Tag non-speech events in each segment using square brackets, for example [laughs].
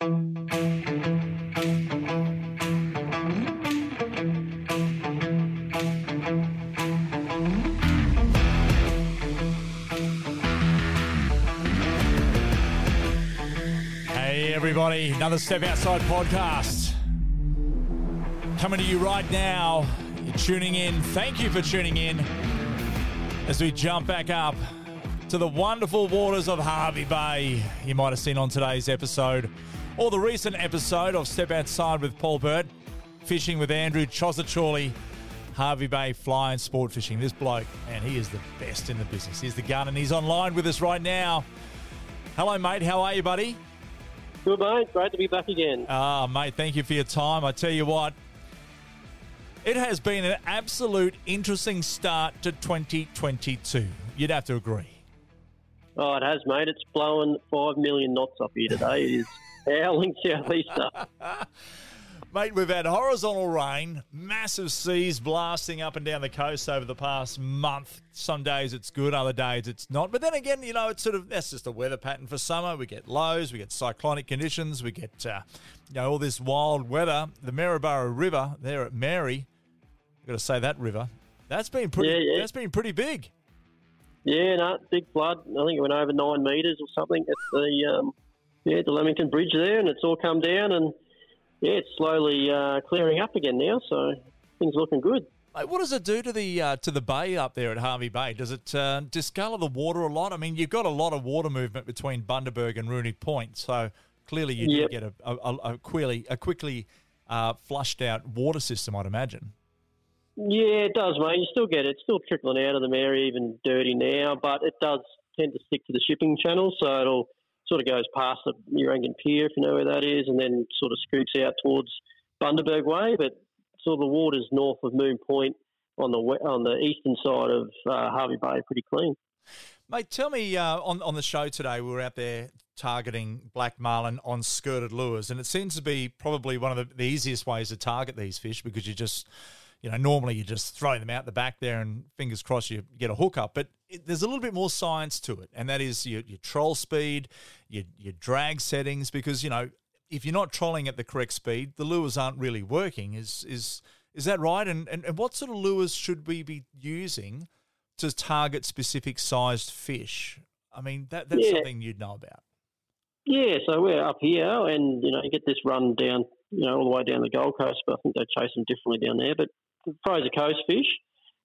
Hey, everybody, another Step Outside podcast. Coming to you right now. You're tuning in. Thank you for tuning in as we jump back up to the wonderful waters of Hervey Bay. You might have seen on today's episode or the recent episode of Step Outside with Paul Burt, fishing with Andrew Chosachorley, Hervey Bay fly and sport fishing. This bloke, and he is the best in the business. He's the gun, and he's online with us right now. Hello, mate. How are you, buddy? Good, mate. Great to be back again. Ah, mate, thank you for your time. I tell you what, it has been an absolute interesting start to 2022. You'd have to agree. Oh, it has, mate. It's blowing five million knots up here today. It is howling southeaster. [laughs] Mate, we've had horizontal rain, massive seas blasting up and down the coast over the past month. Some days it's good, other days it's not. But then again, you know, it's sort of that's just a weather pattern for summer. We get lows, we get cyclonic conditions, we get uh, you know all this wild weather. The Maryborough River there at Mary, I've got to say that river, that's been pretty. Yeah, yeah. That's been pretty big. Yeah, no, big flood. I think it went over nine metres or something at the um, yeah the Lamington Bridge there, and it's all come down, and yeah, it's slowly uh, clearing up again now. So things looking good. Mate, what does it do to the uh, to the bay up there at Hervey Bay? Does it uh, discolour the water a lot? I mean, you've got a lot of water movement between Bundaberg and Rooney Point, so clearly you Yep. do get a, a, a quickly a quickly uh, flushed out water system, I'd imagine. Yeah, it does, mate. You still get it. It's still trickling out of the Mary, even dirty now, but it does tend to stick to the shipping channel, so it'll sort of goes past the Urangan Pier, if you know where that is, and then sort of scoots out towards Bundaberg Way. But sort of the waters north of Moon Point on the on the eastern side of uh, Hervey Bay, pretty clean. Mate, tell me uh, on on the show today, we were out there targeting black marlin on skirted lures, and it seems to be probably one of the, the easiest ways to target these fish because you just, you know, normally you just throw them out the back there and fingers crossed you get a hook up, but it, there's a little bit more science to it, and that is your, your troll speed, your your drag settings, because you know if you're not trolling at the correct speed, the lures aren't really working. Is is is that right? And, and and what sort of lures should we be using to target specific sized fish? I mean, that that's Yeah. something you'd know about. Yeah, so we're up here, and you know, you get this run down, you know, all the way down the Gold Coast. But I think they chase them differently down there. But Fraser Coast fish,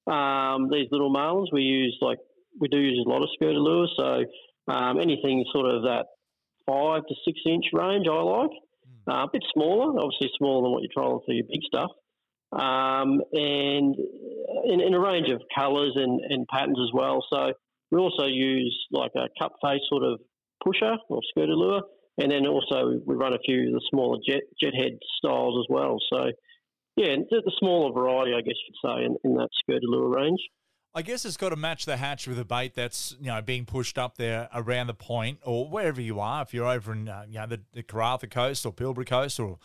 um, these little marlins, we use like we do use a lot of skirted lures. So um, anything sort of that five to six inch range, I like. Uh, a bit smaller, obviously smaller than what you're trolling for your big stuff. Um, and in, in a range of colours and, and patterns as well. So we also use like a cup face sort of pusher or skirted lure, and then also we run a few of the smaller jet jet head styles as well. So yeah, the, smaller variety, I guess you'd say, in, in that skirted lure range. I guess it's got to match the hatch with a bait that's you know being pushed up there around the point or wherever you are. If you're over in uh, you know the, the Karratha coast or Pilbara coast or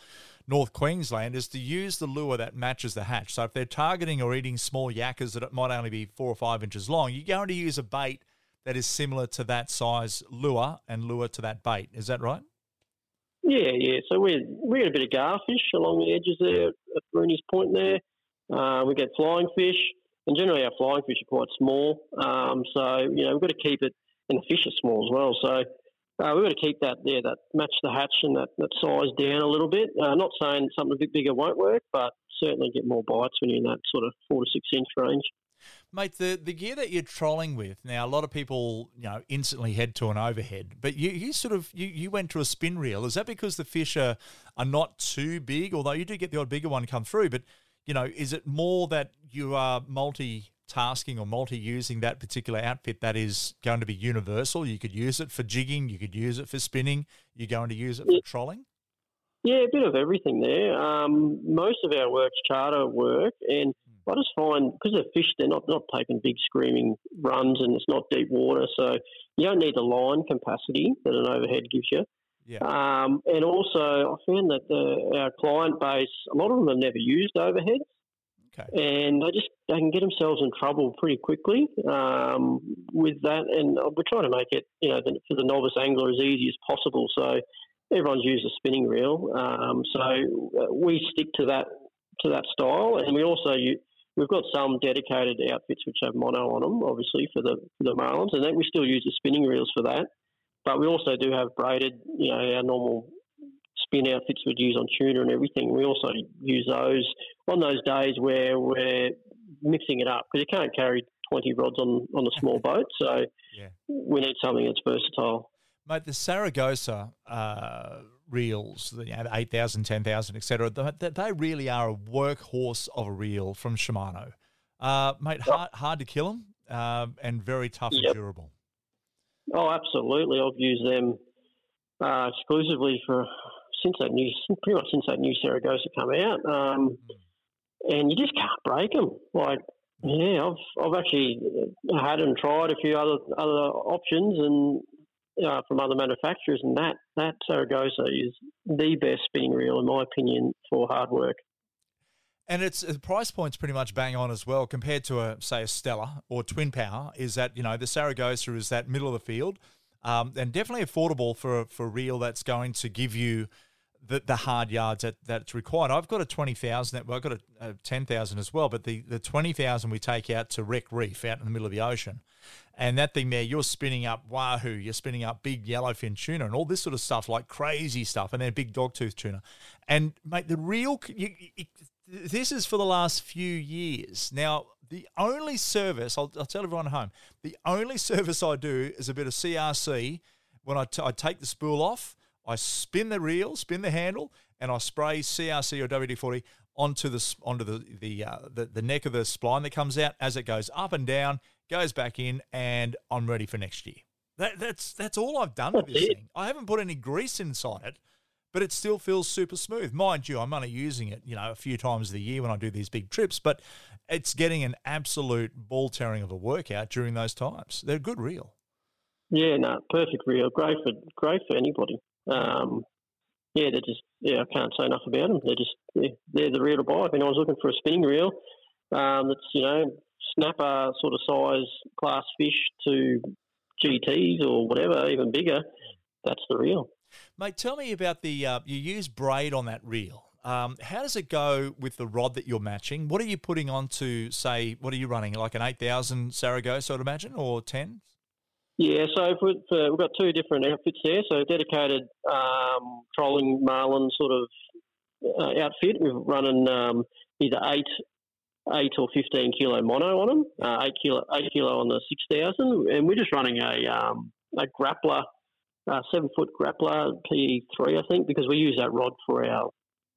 North Queensland, is to use the lure that matches the hatch. So if they're targeting or eating small yakkers that might only be four or five inches long, you're going to use a bait that is similar to that size lure and lure to that bait. Is that right? Yeah, yeah. So we we get a bit of garfish along the edges there at Rooney's Point there. Uh, we get flying fish, and generally our flying fish are quite small. Um, so you know we've got to keep it, and the fish are small as well. So uh, we've got to keep that there, that match the hatch and that, that size down a little bit. Uh, not saying something a bit bigger won't work, but certainly get more bites when you're in that sort of four to six inch range. Mate, the, the gear that you're trolling with now, a lot of people you know instantly head to an overhead, but you, you sort of you, you went to a spin reel. Is that because the fish are, are not too big? Although you do get the odd bigger one come through, but you know, is it more that you are multi-tasking or multi-using that particular outfit that is going to be universal? You could use it for jigging, you could use it for spinning, you're going to use it for trolling. Yeah, a bit of everything there. Um, most of our work's charter work, and I just find because the fish they're not not taking big screaming runs, and it's not deep water, so you don't need the line capacity that an overhead gives you. Yeah. Um, and also, I found that the, our client base, a lot of them have never used overheads, Okay. and they just they can get themselves in trouble pretty quickly um, with that. And we're trying to make it, you know, the, for the novice angler as easy as possible. So everyone's used a spinning reel. Um, so uh, we stick to that to that style, and we also we've got some dedicated outfits which have mono on them, obviously for the for the marlins, and then we still use the spinning reels for that. But we also do have braided, you know, our normal spin outfits we'd use on tuna and everything. We also use those on those days where we're mixing it up because you can't carry 20 rods on, on a small [laughs] boat. So yeah. we need something that's versatile. Mate, the Saragosa uh, reels, the you know, 8,000, 10,000, etc., they, they really are a workhorse of a reel from Shimano. Uh, mate, hard, hard to kill them uh, and very tough yep. and durable. Oh, absolutely. I've used them uh, exclusively for since that new, pretty much since that new Saragosa come out. Um, mm. And you just can't break them. Like, yeah, I've I've actually had and tried a few other other options and uh, from other manufacturers, and that that Saragosa is the best spinning reel in my opinion for hard work. And it's the price point's pretty much bang on as well compared to a say a Stella or Twin Power. Is that you know the Saragosa is that middle of the field, um, and definitely affordable for for a reel that's going to give you the, the hard yards that, that's required. I've got a 20,000, well, I've got a, a 10,000 as well, but the, the 20,000 we take out to Wreck Reef out in the middle of the ocean. And that thing there, you're spinning up wahoo, you're spinning up big yellowfin tuna and all this sort of stuff, like crazy stuff, and then big dogtooth tuna. And, mate, the real, you, this is for the last few years. Now, the only service, I'll, I'll tell everyone at home, the only [laughs] service I do is a bit of CRC when I, t- I take the spool off I spin the reel, spin the handle, and I spray CRC or WD-40 onto the onto the the, uh, the the neck of the spline that comes out as it goes up and down, goes back in, and I'm ready for next year. That, that's that's all I've done with this thing. I haven't put any grease inside it, but it still feels super smooth. Mind you, I'm only using it, you know, a few times a year when I do these big trips, but it's getting an absolute ball tearing of a workout during those times. They're a good reel. Yeah, no, perfect reel. Great for great for anybody um, yeah, they're just yeah, I can't say enough about them. They're just yeah, they're the reel to buy. I mean, I was looking for a spinning reel um, that's you know snapper sort of size class fish to GTs or whatever, even bigger. That's the reel. Mate, tell me about the uh, you use braid on that reel. Um, how does it go with the rod that you're matching? What are you putting on to say? What are you running? Like an eight thousand Saragosa, I'd imagine, or ten? Yeah, so for, for, we've got two different outfits there. So dedicated um, trolling marlin sort of uh, outfit. We're running um, either eight, eight or fifteen kilo mono on them. Uh, eight kilo, eight kilo on the six thousand, and we're just running a um, a grappler, uh, seven foot grappler PE three, I think, because we use that rod for our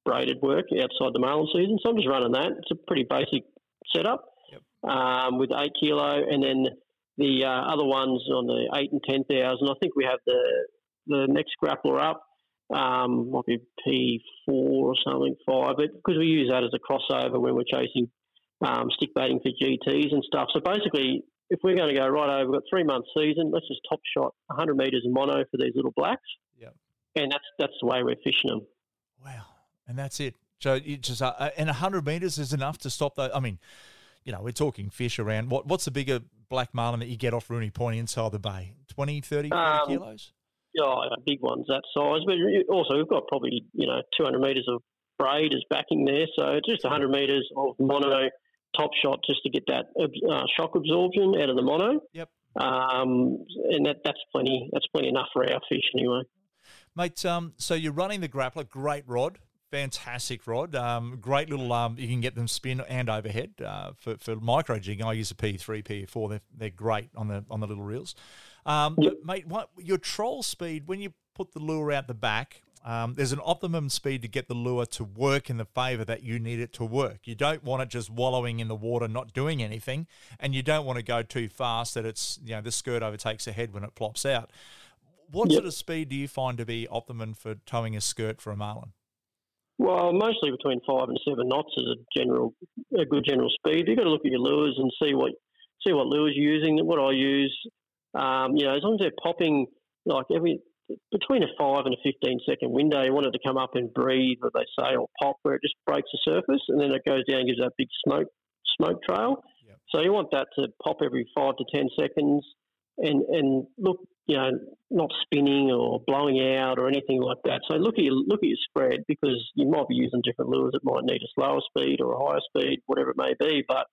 braided work outside the marlin season. So I'm just running that. It's a pretty basic setup yep. um, with eight kilo, and then the uh, other ones on the eight and ten thousand, I think we have the the next grappler up. Um, might be P four or something five, but because we use that as a crossover when we're chasing um, stick baiting for GTs and stuff. So basically, if we're going to go right over, we've got three month season. Let's just top shot 100 meters of mono for these little blacks. Yeah, and that's that's the way we're fishing them. Wow, and that's it. So you just uh, and 100 meters is enough to stop that. I mean, you know, we're talking fish around. What what's the bigger black marlin that you get off Rooney Point inside the bay? 20, 30, 40 um, kilos? Yeah, big ones that size. But also, we've got probably, you know, 200 metres of braid as backing there. So just 100 metres of mono top shot just to get that uh, shock absorption out of the mono. Yep. Um, and that, that's plenty. That's plenty enough for our fish anyway. Mate, um, so you're running the grappler, great rod, fantastic rod. Um, great little. Um, you can get them spin and overhead uh, for for micro jigging. I use a P3, P4. They're they're great on the on the little reels. Um, yep. But mate, what, your troll speed when you put the lure out the back. Um, there's an optimum speed to get the lure to work in the favour that you need it to work. You don't want it just wallowing in the water, not doing anything, and you don't want to go too fast that it's you know the skirt overtakes the head when it plops out. What yep. sort of speed do you find to be optimum for towing a skirt for a marlin? Well, mostly between five and seven knots is a general, a good general speed. You've got to look at your lures and see what see what lures you're using. What I use, um, you know, as long as they're popping like every between a five and a fifteen second window, you want it to come up and breathe, what they say, or pop, where it just breaks the surface and then it goes down and gives that big smoke smoke trail. Yep. So you want that to pop every five to ten seconds, and and look you know, not spinning or blowing out or anything like that. So look at your look at your spread because you might be using different lures. It might need a slower speed or a higher speed, whatever it may be. But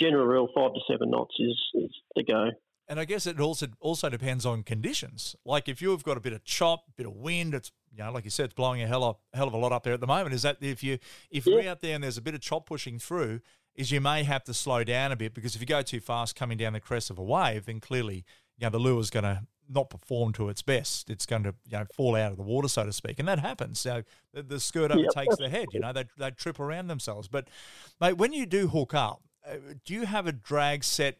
general rule five to seven knots is is the go. And I guess it also also depends on conditions. Like if you've got a bit of chop, bit of wind, it's you know, like you said, it's blowing a hell of hell of a lot up there at the moment. Is that if you if yeah. you're out there and there's a bit of chop pushing through, is you may have to slow down a bit because if you go too fast coming down the crest of a wave, then clearly you know the lure's going to not perform to its best. It's going to you know fall out of the water, so to speak, and that happens. So the, the skirt overtakes yep. the head. You know they they trip around themselves. But mate, when you do hook up, uh, do you have a drag set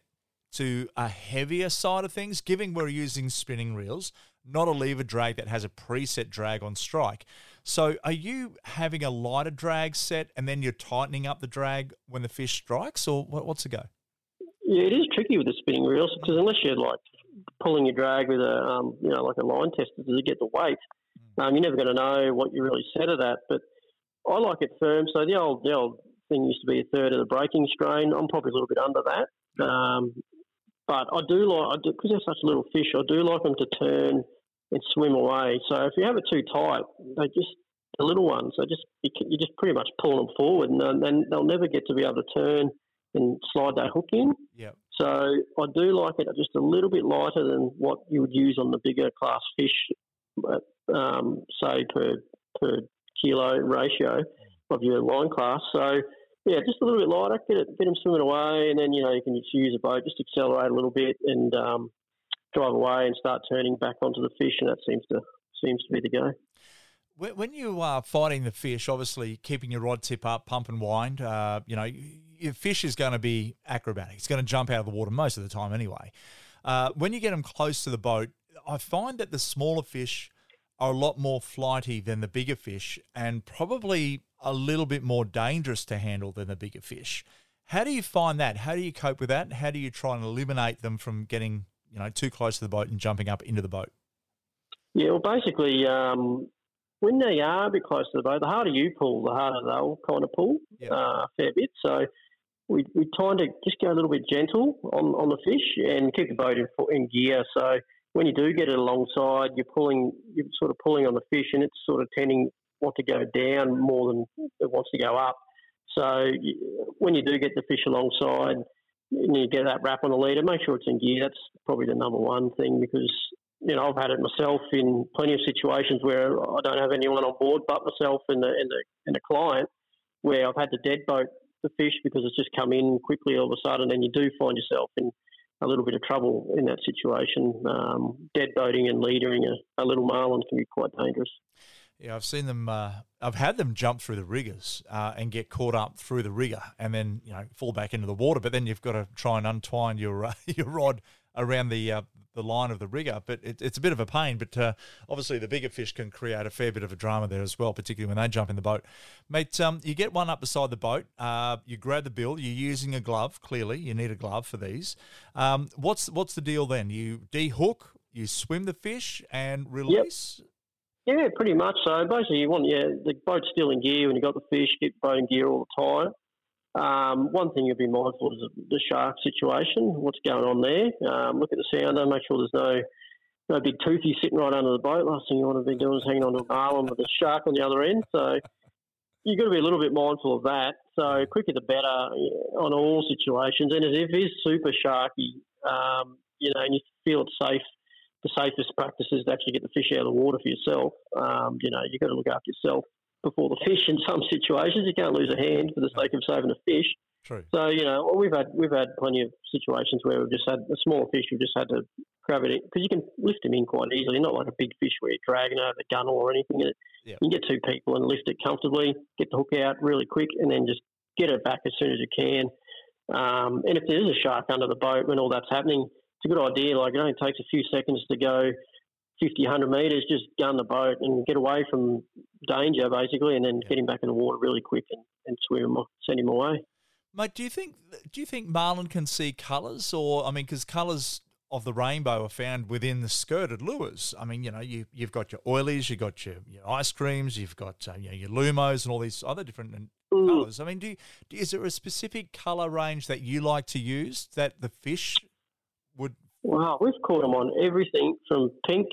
to a heavier side of things? Given we're using spinning reels, not a lever drag that has a preset drag on strike. So are you having a lighter drag set and then you're tightening up the drag when the fish strikes, or what's the go? Yeah, it is tricky with the spinning reels because unless you're like pulling your drag with a um, you know like a line tester to get the weight, mm. um, you're never going to know what you really set it at. But I like it firm. So the old the old thing used to be a third of the breaking strain. I'm probably a little bit under that. Um, but I do like because they're such little fish. I do like them to turn and swim away. So if you have it too tight, they just the little ones. They just you just pretty much pull them forward, and then they'll never get to be able to turn and slide that hook in. Yeah. So I do like it just a little bit lighter than what you would use on the bigger class fish, um, say per per kilo ratio of your line class. So yeah, just a little bit lighter, get it, get them swimming away, and then you know you can just use a boat, just accelerate a little bit and um, drive away and start turning back onto the fish, and that seems to seems to be the go. When you are fighting the fish, obviously keeping your rod tip up, pump and wind, uh, you know, your fish is going to be acrobatic. It's going to jump out of the water most of the time anyway. Uh, when you get them close to the boat, I find that the smaller fish are a lot more flighty than the bigger fish and probably a little bit more dangerous to handle than the bigger fish. How do you find that? How do you cope with that? How do you try and eliminate them from getting you know too close to the boat and jumping up into the boat? Yeah, well, basically, um, when they are a bit close to the boat, the harder you pull, the harder they'll kind of pull yep. uh, a fair bit. So we we try to just go a little bit gentle on, on the fish and keep the boat in, in gear. So when you do get it alongside, you're pulling, you're sort of pulling on the fish, and it's sort of tending want to go down more than it wants to go up. So when you do get the fish alongside, and you get that wrap on the leader, make sure it's in gear. That's probably the number one thing because you know I've had it myself in plenty of situations where I don't have anyone on board but myself and the and the, and the client, where I've had the dead boat the fish because it's just come in quickly all of a sudden, and you do find yourself in a little bit of trouble in that situation. Um, dead boating and leadering a, a little marlin can be quite dangerous. Yeah, I've seen them. Uh, I've had them jump through the riggers uh, and get caught up through the rigger, and then you know fall back into the water. But then you've got to try and untwine your uh, [laughs] your rod around the uh, the line of the rigger. But it, it's a bit of a pain. But uh, obviously, the bigger fish can create a fair bit of a drama there as well, particularly when they jump in the boat. Mate, um, you get one up beside the boat. Uh, you grab the bill. You're using a glove. Clearly, you need a glove for these. Um, what's what's the deal then? You dehook. You swim the fish and release. Yep. Yeah, pretty much. So basically, you want yeah the boat's still in gear when you got the fish. Keep the boat in gear all the time. Um, one thing you'll be mindful of is the shark situation. What's going on there? Um, look at the sounder. Make sure there's no no big toothy sitting right under the boat. Last thing you want to be doing is hanging onto a marlin with a shark on the other end. So you've got to be a little bit mindful of that. So quicker the better on all situations. And if it is super sharky, um, you know, and you feel it's safe the safest practice is to actually get the fish out of the water for yourself. Um, you know, you've got to look after yourself before the fish in some situations. You can't lose a hand for the sake of saving a fish. True. So you know we've had we've had plenty of situations where we've just had a small fish. We've just had to grab it in because you can lift them in quite easily. Not like a big fish where you're dragging over the gunnel or anything. It, yep. You can get two people and lift it comfortably, get the hook out really quick, and then just get it back as soon as you can. Um, and if there is a shark under the boat when all that's happening, it's a good idea. Like it only takes a few seconds to go 50, 100 metres, just gun the boat and get away from danger, basically, and then yeah. get him back in the water really quick and, and swim him, send him away. Mate, do you think do you think marlin can see colours, or I mean, because colours of the rainbow are found within the skirted lures. I mean, you know, you you've got your oilies, you've got your, your ice creams, you've got uh, you know, your lumos, and all these other different mm. colours. I mean, do, you, do is there a specific colour range that you like to use that the fish would Wow, we've caught them on everything from pink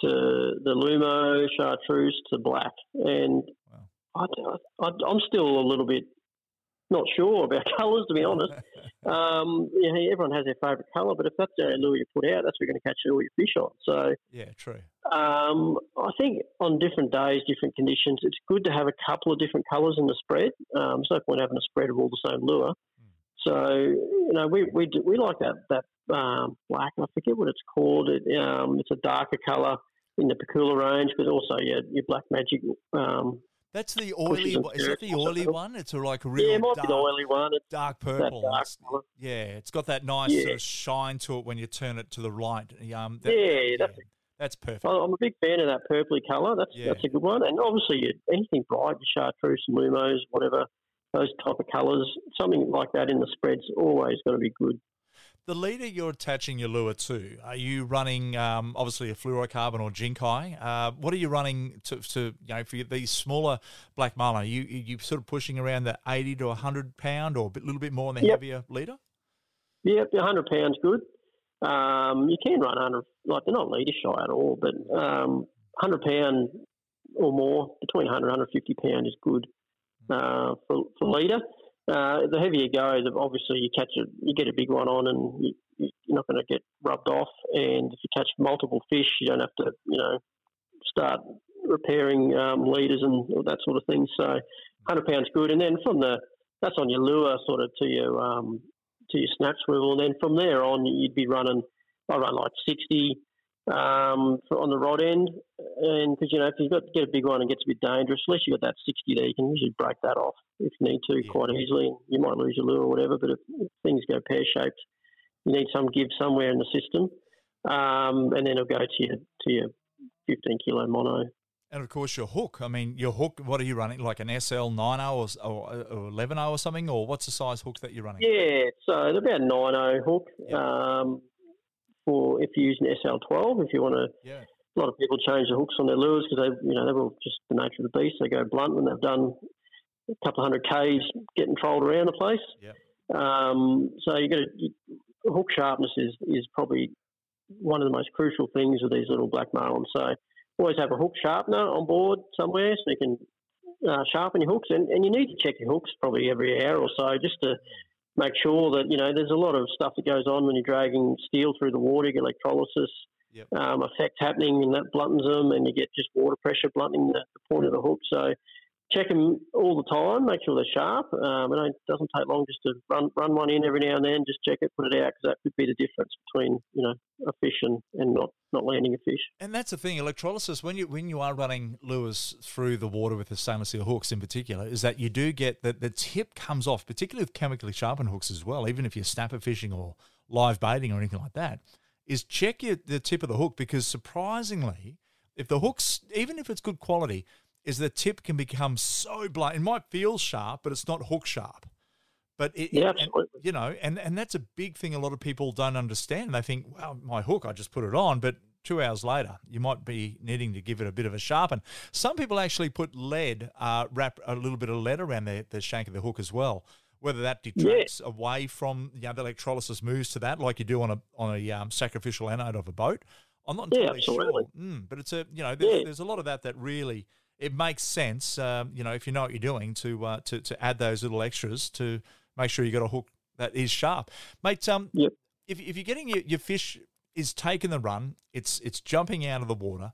to the Lumo, chartreuse to black. And wow. I, am still a little bit not sure about [laughs] colours, to be honest. [laughs] um, yeah, everyone has their favourite colour, but if that's the lure you put out, that's what you're going to catch all your fish on. So yeah, true. Um, I think on different days, different conditions, it's good to have a couple of different colours in the spread. Um, there's no point having a spread of all the same lure. So you know, we we we like that that um, black. I forget what it's called. It, um, it's a darker colour in the Pakula range, but also yeah, your black magic um, that's the oily. one. Is that the oily one? It's a, like a real yeah, it might dark, be the oily one. It's dark purple. Dark yeah, it's got that nice yeah. sort of shine to it when you turn it to the right. Um, that, yeah, yeah, that's that's perfect. I'm a big fan of that purpley colour. That's yeah. that's a good one. And obviously, anything bright, your chartreuse, lumos, whatever, those type of colours, something like that in the spread's always going to be good the leader you're attaching your lure to, are you running um, obviously a fluorocarbon or Jinkai? Uh, what are you running to, to, you know for these smaller black marlin? Are you you sort of pushing around the eighty to hundred pound or a bit, little bit more on the yep. heavier leader? Yep, hundred pounds good. Um, you can run hundred, like they're not leader shy at all, but um, hundred pound or more between 100 150 pound is good uh, for for leader. Uh, the heavier you go, the, obviously you catch a, you get a big one on, and you, you're not going to get rubbed off. And if you catch multiple fish, you don't have to, you know, start repairing um, leaders and that sort of thing. So, hundred pounds good, and then from the that's on your lure sort of to your um, to your snap swivel, and then from there on you'd be running. I run like sixty um, for, on the rod end, and because you know if you've got to get a big one and gets a bit dangerous, unless you've got that sixty there, you can usually break that off if you need to yeah. quite easily. And you might lose your lure or whatever, but if, if things go pear shaped, you need some give somewhere in the system, um, and then it'll go to your to your fifteen kilo mono. And of course, your hook. I mean, your hook. What are you running? Like an SL nine or or eleven or something, or what's the size hook that you're running? Yeah, so it's about nine o hook. Um, for if you're using SL12. If you want to, yeah. a lot of people change the hooks on their lures because they, you know, they're all just the nature of the beast. They go blunt when they've done a couple of hundred k's getting trolled around the place. Yeah. Um, so you got to hook sharpness is is probably one of the most crucial things with these little black marlins. So always have a hook sharpener on board somewhere so you can uh, sharpen your hooks, and, and you need to check your hooks probably every hour or so just to make sure that you know there's a lot of stuff that goes on when you're dragging steel through the water, you get electrolysis yep. um, effect happening, and that bluntens them, and you get just water pressure blunting the, the point of the hook. So check them all the time, make sure they're sharp. Um, it doesn't take long just to run run one in every now and then, just check it, put it out, because that could be the difference between you know a fish and, and not not landing a fish. And that's the thing, electrolysis when you when you are running lures through the water with the stainless steel hooks in particular, is that you do get that the tip comes off, particularly with chemically sharpened hooks as well, even if you're snapper fishing or live baiting or anything like that. Is check your, the tip of the hook because surprisingly, if the hooks, even if it's good quality, is the tip can become so blunt. It might feel sharp, but it's not hook sharp. But it, yeah, and, you know, and and that's a big thing. A lot of people don't understand. They think, "Well, my hook, I just put it on," but two hours later, you might be needing to give it a bit of a sharpen. Some people actually put lead, uh, wrap a little bit of lead around the, the shank of the hook as well. Whether that detracts yeah. away from you know, the electrolysis moves to that, like you do on a on a um, sacrificial anode of a boat. I'm not entirely yeah, sure, mm, but it's a you know there's, yeah. there's a lot of that that really it makes sense, um, you know, if you know what you're doing, to uh, to to add those little extras to make sure you got a hook that is sharp, mate. Um, yep. if if you're getting your, your fish is taking the run, it's it's jumping out of the water.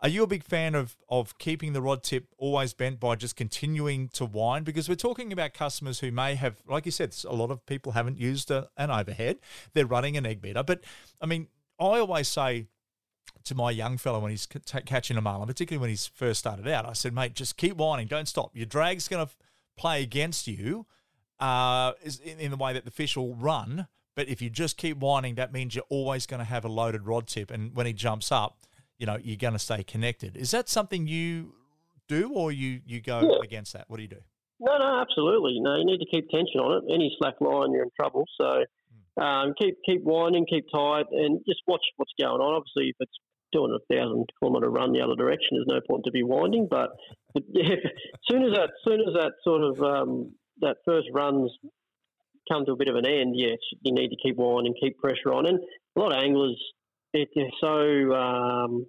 Are you a big fan of of keeping the rod tip always bent by just continuing to wind? Because we're talking about customers who may have, like you said, a lot of people haven't used a, an overhead. They're running an egg beater, but I mean, I always say to my young fellow when he's c- catching a marlin, particularly when he's first started out. I said, mate, just keep winding, don't stop. Your drag's going to play against you uh, in, in the way that the fish will run. But if you just keep winding, that means you're always going to have a loaded rod tip. And when he jumps up, you know, you're going to stay connected. Is that something you do or you, you go yeah. against that? What do you do? No, no, absolutely. No, you need to keep tension on it. Any slack line, you're in trouble. So hmm. um, keep keep winding, keep tight, and just watch what's going on. Obviously, if it's doing a thousand kilometre run the other direction, there's no point to be winding. But [laughs] yeah, as soon as that, as soon as that sort of um, that first run's come to a bit of an end, yes, you need to keep winding, keep pressure on. And a lot of anglers, it, they're so, um,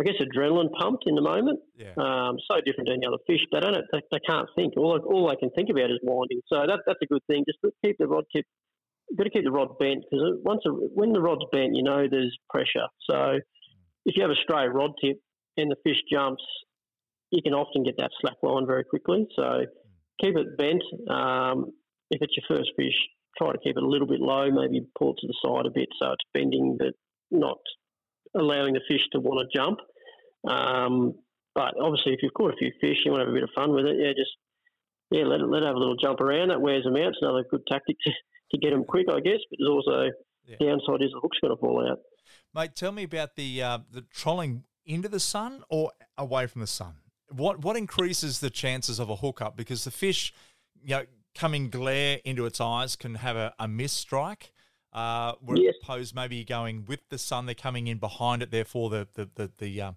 I guess, adrenaline pumped in the moment. Yeah. Um, so different to any other fish. They don't, they, they can't think. All, all they can think about is winding. So that, that's a good thing. Just keep the rod tip. Got to keep the rod bent because once a, when the rod's bent, you know there's pressure. So if you have a straight rod tip and the fish jumps, you can often get that slack line very quickly. So keep it bent. Um, if it's your first fish, try to keep it a little bit low, maybe pull it to the side a bit so it's bending but not allowing the fish to want to jump. Um, but obviously, if you've caught a few fish, you want to have a bit of fun with it. Yeah, just yeah, let it, let it have a little jump around. That wears them out. It's another good tactic to, to get them quick, I guess. But there's also yeah. downside is the hook's going to fall out. Mate, tell me about the uh, the trolling into the sun or away from the sun. What what increases the chances of a hookup? Because the fish, you know, coming glare into its eyes can have a, a miss strike. Uh, where yes. opposed maybe going with the sun, they're coming in behind it. Therefore, the the the, the um,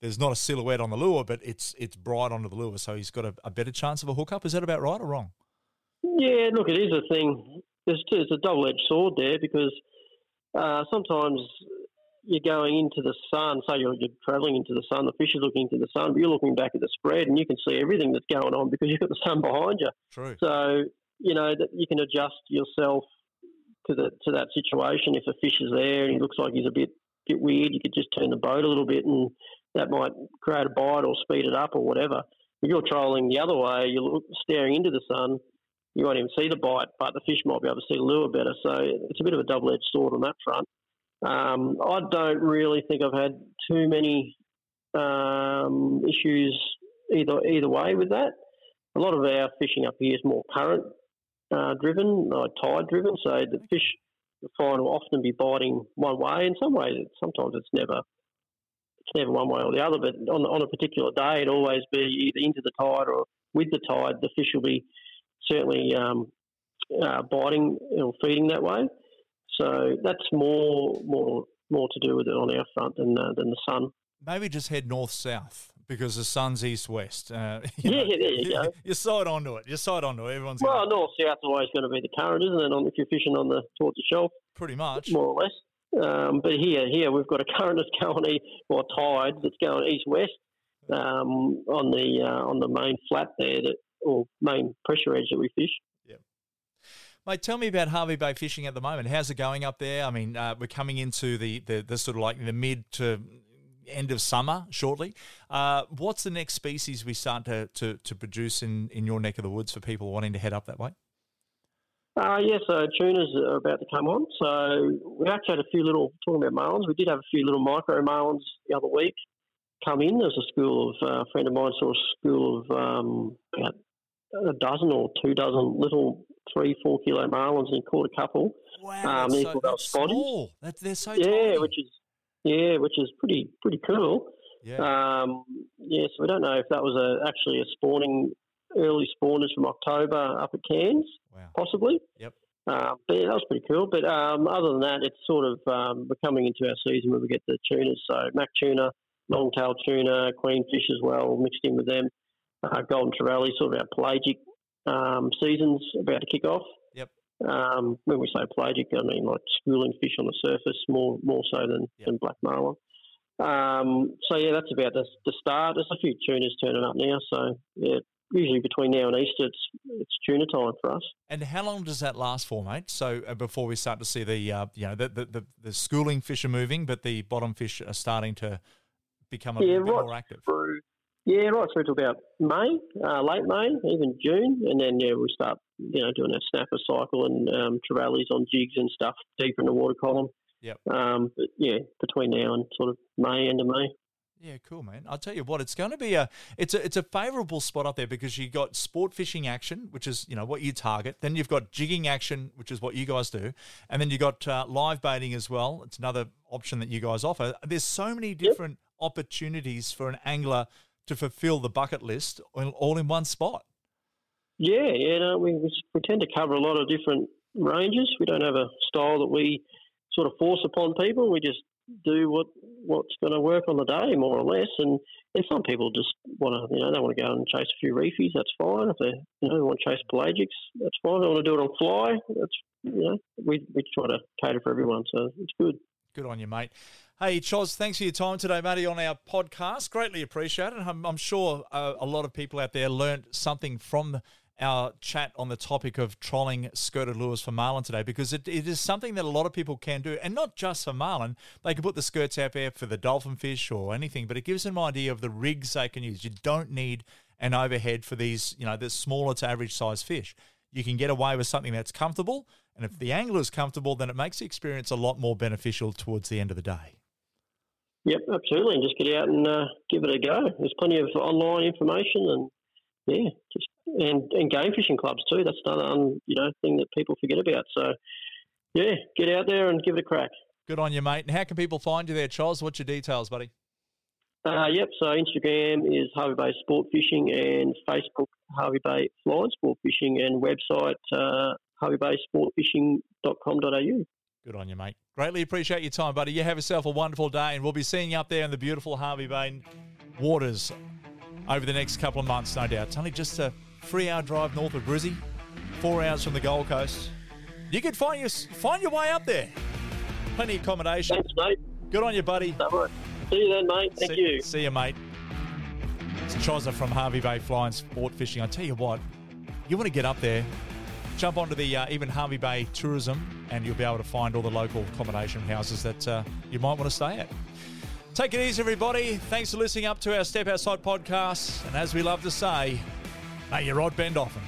there's not a silhouette on the lure, but it's it's bright onto the lure, so he's got a, a better chance of a hookup. Is that about right or wrong? Yeah, look, it is a thing. It's, it's a double edged sword there because uh, sometimes you're going into the sun, so you're, you're travelling into the sun, the fish is looking into the sun, but you're looking back at the spread and you can see everything that's going on because you've got the sun behind you. True. So, you know, that you can adjust yourself to, the, to that situation. If a fish is there and he looks like he's a bit, bit weird, you could just turn the boat a little bit and that might create a bite or speed it up or whatever. If you're trolling the other way, you're staring into the sun, you won't even see the bite, but the fish might be able to see the lure better. So it's a bit of a double edged sword on that front. Um, I don't really think I've had too many um, issues either either way with that. A lot of our fishing up here is more current uh, driven, tide driven. So the fish you find will often be biting one way. In some ways, sometimes it's never it's never one way or the other. But on on a particular day, it always be either into the tide or with the tide. The fish will be certainly um, uh, biting or feeding that way. So that's more more more to do with it on our front than uh, than the sun. Maybe just head north south because the sun's east west. Uh, [laughs] yeah, know, there you go. [laughs] You side onto it. You side onto it. Everyone's well, going north south always going to be the current, isn't it? On if you're fishing on the towards the shelf, pretty much, more or less. Um, but here, here we've got a current that's going east, or tide that's going east west um, on the uh, on the main flat there, that or main pressure edge that we fish. Mate, tell me about Hervey Bay fishing at the moment. How's it going up there? I mean, uh, we're coming into the, the, the sort of like the mid to end of summer shortly. Uh, what's the next species we start to, to, to, produce in, in your neck of the woods for people wanting to head up that way? Uh, yeah, so tunas are about to come on. So we actually had a few little, talking about marlins, we did have a few little micro marlins the other week come in. There's a school of, uh, a friend of mine saw a school of um, about a dozen or two dozen little three, four kilo marlins and caught a couple. Wow, um, so, that's small. That, they're so yeah, tiny. which is yeah, which is pretty pretty cool. Yeah. Um, yeah, so we don't know if that was a actually a spawning early spawners from October up at Cairns, wow. possibly. Yep. Uh, but yeah, that was pretty cool. But um, other than that, it's sort of um, we're coming into our season where we get the tunas. So mac tuna, long-tailed tuna, queenfish as well, mixed in with them. Uh, golden trevally, sort of our pelagic um, season's about to kick off. Yep. Um, when we say pelagic, I mean like schooling fish on the surface, more more so than, yep. than black marlin. Um, so yeah, that's about the, the start. There's a few tunas turning up now, so yeah, usually between now and Easter, it's it's tuna time for us. And how long does that last for, mate? So uh, before we start to see the uh, you know the, the, the the schooling fish are moving, but the bottom fish are starting to become a yeah, bit right more active. Through yeah, right through to about May, uh, late May, even June, and then yeah, we start you know doing our snapper cycle and um, on jigs and stuff deeper in the water column. Yep. Um, but yeah, between now and sort of May, end of May. Yeah, cool, man. I'll tell you what, it's going to be a it's a it's a favourable spot up there because you got sport fishing action, which is you know what you target. Then you've got jigging action, which is what you guys do, and then you've got uh, live baiting as well. It's another option that you guys offer. There's so many different yep. opportunities for an angler to fulfill the bucket list all in one spot. Yeah, yeah. No, we, we tend to cover a lot of different ranges. We don't have a style that we sort of force upon people. We just do what what's going to work on the day, more or less. And and some people just want to, you know, they want to go and chase a few reefies. That's fine. If they, you know, want to chase pelagics, that's fine. They want to do it on fly. That's, you know, we we try to cater for everyone, so it's good. Good on you, mate. Hey, Choz, thanks for your time today, Matty, on our podcast. Greatly appreciated. I'm, I'm sure uh, a lot of people out there learned something from our chat on the topic of trolling skirted lures for marlin today because it, it is something that a lot of people can do and not just for marlin they can put the skirts out there for the dolphin fish or anything but it gives them an idea of the rigs they can use you don't need an overhead for these you know the smaller to average size fish you can get away with something that's comfortable and if the angler is comfortable then it makes the experience a lot more beneficial towards the end of the day Yep, absolutely, and just get out and uh, give it a go. There's plenty of online information, and yeah, just and, and game fishing clubs too. That's another um, you know thing that people forget about. So yeah, get out there and give it a crack. Good on you, mate. And how can people find you there, Charles? What's your details, buddy? Uh, yep. So Instagram is Hervey Bay Sport Fishing and Facebook Hervey Bay Fly Sport Fishing and website uh, herveybaysportfishing.com.au. Good on you, mate. Greatly appreciate your time, buddy. You have yourself a wonderful day, and we'll be seeing you up there in the beautiful Hervey Bay waters over the next couple of months, no doubt. It's only just a three-hour drive north of Brizzy, four hours from the Gold Coast. You could find your find your way up there. Plenty of accommodation. Thanks, mate. Good on you, buddy. See you then, mate. Thank see, you. See you, mate. It's Chozza from Hervey Bay Fly and Sport Fishing. I tell you what, you want to get up there, jump onto the uh, even Hervey Bay Tourism, and you'll be able to find all the local accommodation houses that uh, you might want to stay at. Take it easy, everybody. Thanks for listening up to our Step Outside podcast. And as we love to say, may your rod bend often.